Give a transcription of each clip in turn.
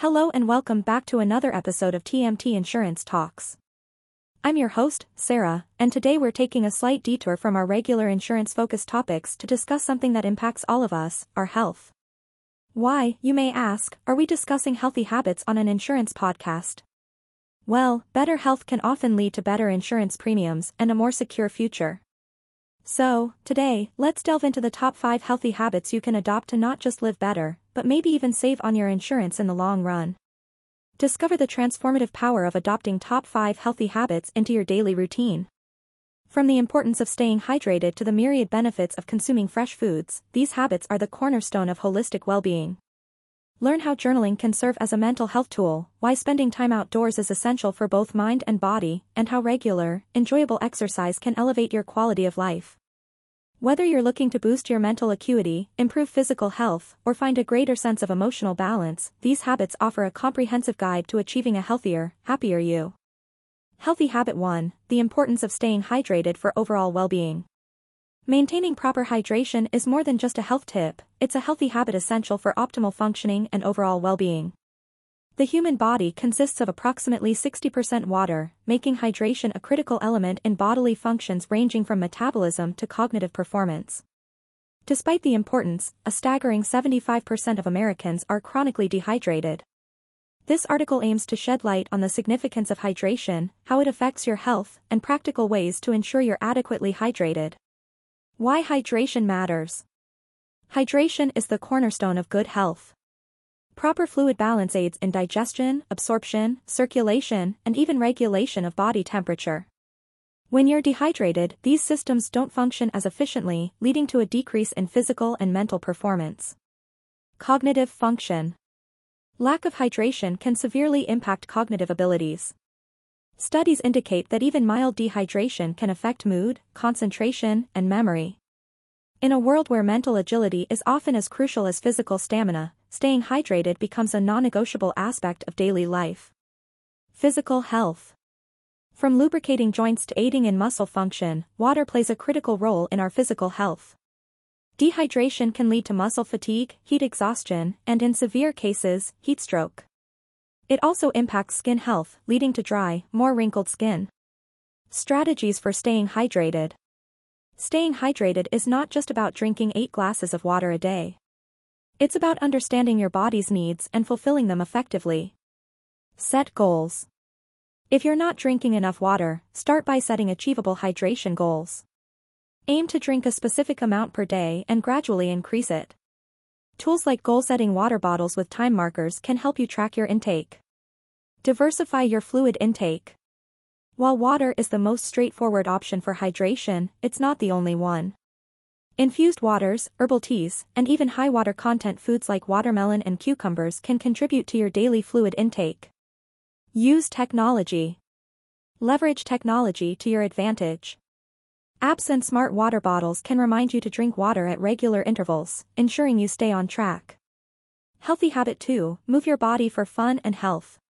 Hello and welcome back to another episode of TMT Insurance Talks. I'm your host, Sarah, and today we're taking a slight detour from our regular insurance focused topics to discuss something that impacts all of us our health. Why, you may ask, are we discussing healthy habits on an insurance podcast? Well, better health can often lead to better insurance premiums and a more secure future. So, today, let's delve into the top 5 healthy habits you can adopt to not just live better, but maybe even save on your insurance in the long run. Discover the transformative power of adopting top 5 healthy habits into your daily routine. From the importance of staying hydrated to the myriad benefits of consuming fresh foods, these habits are the cornerstone of holistic well-being. Learn how journaling can serve as a mental health tool, why spending time outdoors is essential for both mind and body, and how regular, enjoyable exercise can elevate your quality of life. Whether you're looking to boost your mental acuity, improve physical health, or find a greater sense of emotional balance, these habits offer a comprehensive guide to achieving a healthier, happier you. Healthy Habit 1 The importance of staying hydrated for overall well being. Maintaining proper hydration is more than just a health tip, it's a healthy habit essential for optimal functioning and overall well being. The human body consists of approximately 60% water, making hydration a critical element in bodily functions ranging from metabolism to cognitive performance. Despite the importance, a staggering 75% of Americans are chronically dehydrated. This article aims to shed light on the significance of hydration, how it affects your health, and practical ways to ensure you're adequately hydrated. Why hydration matters. Hydration is the cornerstone of good health. Proper fluid balance aids in digestion, absorption, circulation, and even regulation of body temperature. When you're dehydrated, these systems don't function as efficiently, leading to a decrease in physical and mental performance. Cognitive function. Lack of hydration can severely impact cognitive abilities. Studies indicate that even mild dehydration can affect mood, concentration, and memory. In a world where mental agility is often as crucial as physical stamina, staying hydrated becomes a non-negotiable aspect of daily life. Physical health. From lubricating joints to aiding in muscle function, water plays a critical role in our physical health. Dehydration can lead to muscle fatigue, heat exhaustion, and in severe cases, heat stroke. It also impacts skin health, leading to dry, more wrinkled skin. Strategies for staying hydrated. Staying hydrated is not just about drinking 8 glasses of water a day. It's about understanding your body's needs and fulfilling them effectively. Set goals. If you're not drinking enough water, start by setting achievable hydration goals. Aim to drink a specific amount per day and gradually increase it. Tools like goal-setting water bottles with time markers can help you track your intake. Diversify your fluid intake. While water is the most straightforward option for hydration, it's not the only one. Infused waters, herbal teas, and even high water content foods like watermelon and cucumbers can contribute to your daily fluid intake. Use technology. Leverage technology to your advantage. Apps and smart water bottles can remind you to drink water at regular intervals, ensuring you stay on track. Healthy habit 2 Move your body for fun and health.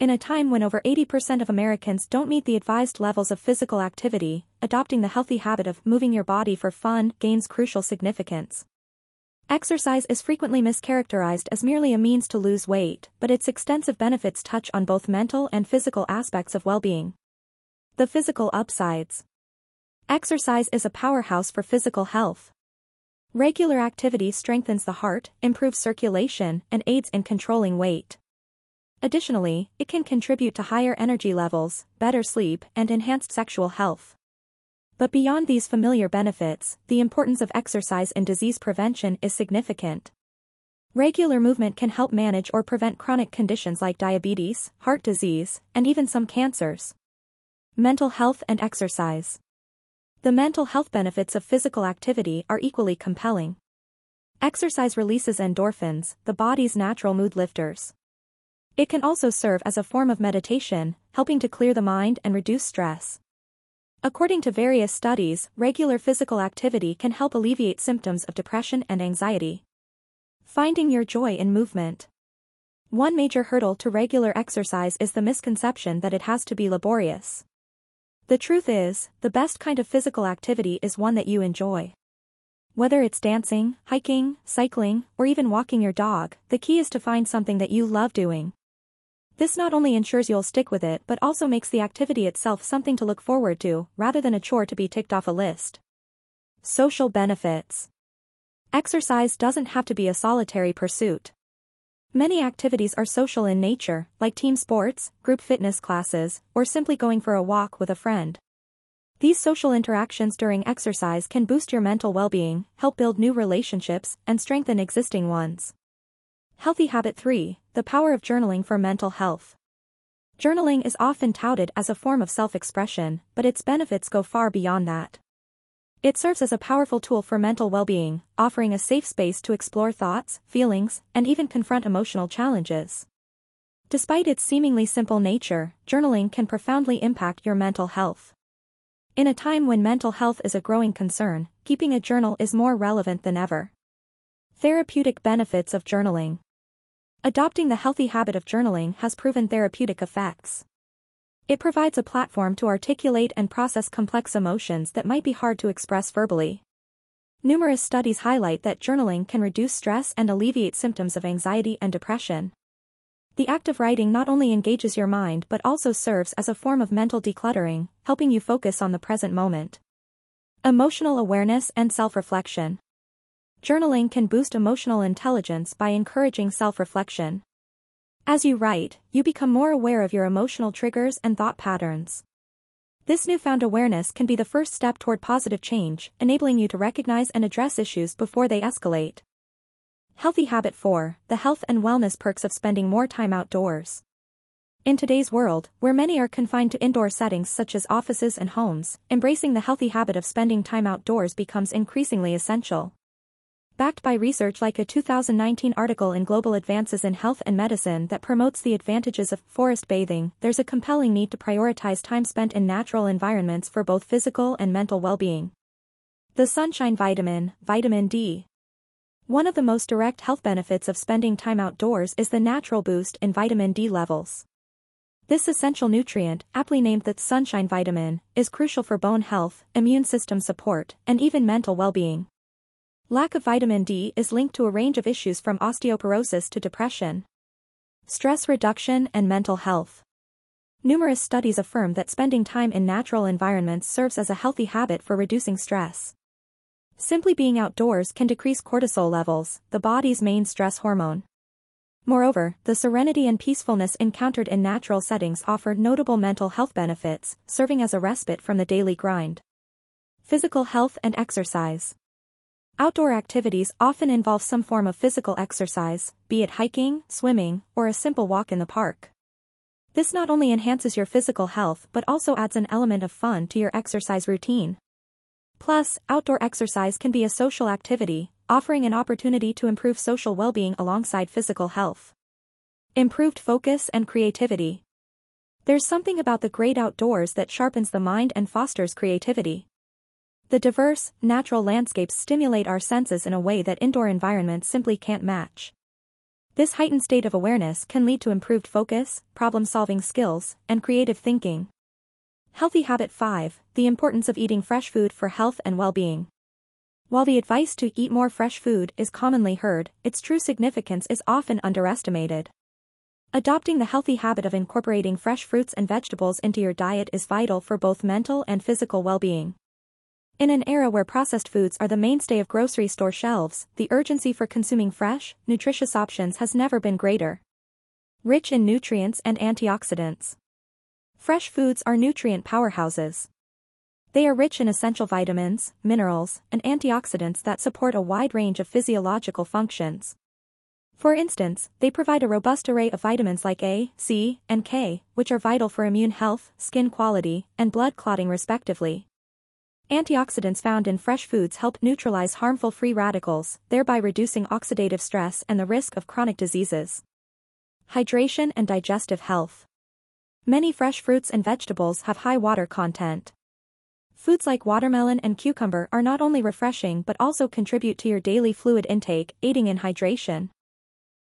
In a time when over 80% of Americans don't meet the advised levels of physical activity, adopting the healthy habit of moving your body for fun gains crucial significance. Exercise is frequently mischaracterized as merely a means to lose weight, but its extensive benefits touch on both mental and physical aspects of well-being. The physical upsides. Exercise is a powerhouse for physical health. Regular activity strengthens the heart, improves circulation, and aids in controlling weight. Additionally, it can contribute to higher energy levels, better sleep, and enhanced sexual health. But beyond these familiar benefits, the importance of exercise in disease prevention is significant. Regular movement can help manage or prevent chronic conditions like diabetes, heart disease, and even some cancers. Mental health and exercise. The mental health benefits of physical activity are equally compelling. Exercise releases endorphins, the body's natural mood lifters. It can also serve as a form of meditation, helping to clear the mind and reduce stress. According to various studies, regular physical activity can help alleviate symptoms of depression and anxiety. Finding your joy in movement. One major hurdle to regular exercise is the misconception that it has to be laborious. The truth is, the best kind of physical activity is one that you enjoy. Whether it's dancing, hiking, cycling, or even walking your dog, the key is to find something that you love doing. This not only ensures you'll stick with it but also makes the activity itself something to look forward to, rather than a chore to be ticked off a list. Social benefits. Exercise doesn't have to be a solitary pursuit. Many activities are social in nature, like team sports, group fitness classes, or simply going for a walk with a friend. These social interactions during exercise can boost your mental well-being, help build new relationships, and strengthen existing ones. Healthy Habit 3, The Power of Journaling for Mental Health. Journaling is often touted as a form of self-expression, but its benefits go far beyond that. It serves as a powerful tool for mental well-being, offering a safe space to explore thoughts, feelings, and even confront emotional challenges. Despite its seemingly simple nature, journaling can profoundly impact your mental health. In a time when mental health is a growing concern, keeping a journal is more relevant than ever. Therapeutic benefits of journaling. Adopting the healthy habit of journaling has proven therapeutic effects. It provides a platform to articulate and process complex emotions that might be hard to express verbally. Numerous studies highlight that journaling can reduce stress and alleviate symptoms of anxiety and depression. The act of writing not only engages your mind but also serves as a form of mental decluttering, helping you focus on the present moment. Emotional awareness and self-reflection. Journaling can boost emotional intelligence by encouraging self-reflection. As you write, you become more aware of your emotional triggers and thought patterns. This newfound awareness can be the first step toward positive change, enabling you to recognize and address issues before they escalate. Healthy Habit 4 The Health and Wellness Perks of Spending More Time Outdoors. In today's world, where many are confined to indoor settings such as offices and homes, embracing the healthy habit of spending time outdoors becomes increasingly essential. Backed by research like a 2019 article in Global Advances in Health and Medicine that promotes the advantages of forest bathing, there's a compelling need to prioritize time spent in natural environments for both physical and mental well-being. The sunshine vitamin, vitamin D. One of the most direct health benefits of spending time outdoors is the natural boost in vitamin D levels. This essential nutrient, aptly named the sunshine vitamin, is crucial for bone health, immune system support, and even mental well-being. Lack of vitamin D is linked to a range of issues from osteoporosis to depression, stress reduction and mental health. Numerous studies affirm that spending time in natural environments serves as a healthy habit for reducing stress. Simply being outdoors can decrease cortisol levels, the body's main stress hormone. Moreover, the serenity and peacefulness encountered in natural settings offer notable mental health benefits, serving as a respite from the daily grind. Physical health and exercise. Outdoor activities often involve some form of physical exercise, be it hiking, swimming, or a simple walk in the park. This not only enhances your physical health but also adds an element of fun to your exercise routine. Plus, outdoor exercise can be a social activity, offering an opportunity to improve social well-being alongside physical health. Improved focus and creativity. There's something about the great outdoors that sharpens the mind and fosters creativity. The diverse, natural landscapes stimulate our senses in a way that indoor environments simply can't match. This heightened state of awareness can lead to improved focus, problem-solving skills, and creative thinking. Healthy Habit 5 The Importance of Eating Fresh Food for Health and Well-Being. While the advice to eat more fresh food is commonly heard, its true significance is often underestimated. Adopting the healthy habit of incorporating fresh fruits and vegetables into your diet is vital for both mental and physical well-being. In an era where processed foods are the mainstay of grocery store shelves, the urgency for consuming fresh, nutritious options has never been greater. Rich in nutrients and antioxidants. Fresh foods are nutrient powerhouses. They are rich in essential vitamins, minerals, and antioxidants that support a wide range of physiological functions. For instance, they provide a robust array of vitamins like A, C, and K, which are vital for immune health, skin quality, and blood clotting respectively. Antioxidants found in fresh foods help neutralize harmful free radicals, thereby reducing oxidative stress and the risk of chronic diseases. Hydration and digestive health. Many fresh fruits and vegetables have high water content. Foods like watermelon and cucumber are not only refreshing but also contribute to your daily fluid intake, aiding in hydration.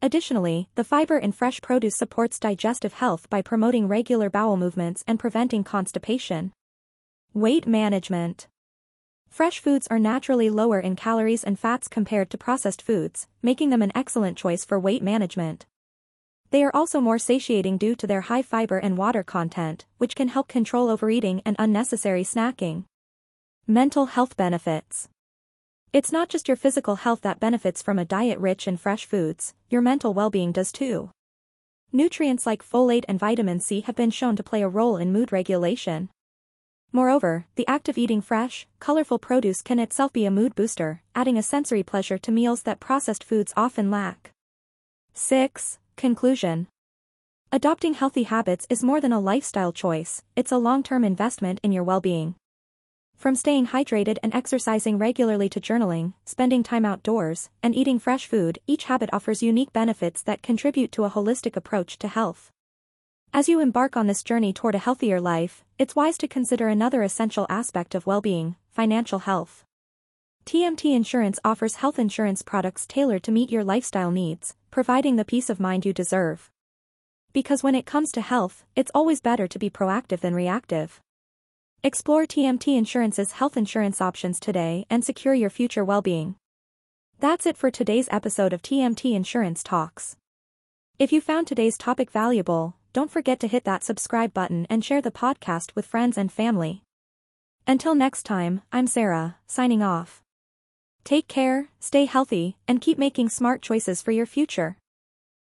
Additionally, the fiber in fresh produce supports digestive health by promoting regular bowel movements and preventing constipation. Weight management. Fresh foods are naturally lower in calories and fats compared to processed foods, making them an excellent choice for weight management. They are also more satiating due to their high fiber and water content, which can help control overeating and unnecessary snacking. Mental health benefits. It's not just your physical health that benefits from a diet rich in fresh foods, your mental well-being does too. Nutrients like folate and vitamin C have been shown to play a role in mood regulation. Moreover, the act of eating fresh, colorful produce can itself be a mood booster, adding a sensory pleasure to meals that processed foods often lack. 6. Conclusion Adopting healthy habits is more than a lifestyle choice, it's a long-term investment in your well-being. From staying hydrated and exercising regularly to journaling, spending time outdoors, and eating fresh food, each habit offers unique benefits that contribute to a holistic approach to health. As you embark on this journey toward a healthier life, it's wise to consider another essential aspect of well-being, financial health. TMT Insurance offers health insurance products tailored to meet your lifestyle needs, providing the peace of mind you deserve. Because when it comes to health, it's always better to be proactive than reactive. Explore TMT Insurance's health insurance options today and secure your future well-being. That's it for today's episode of TMT Insurance Talks. If you found today's topic valuable, don't forget to hit that subscribe button and share the podcast with friends and family. Until next time, I'm Sarah, signing off. Take care, stay healthy, and keep making smart choices for your future.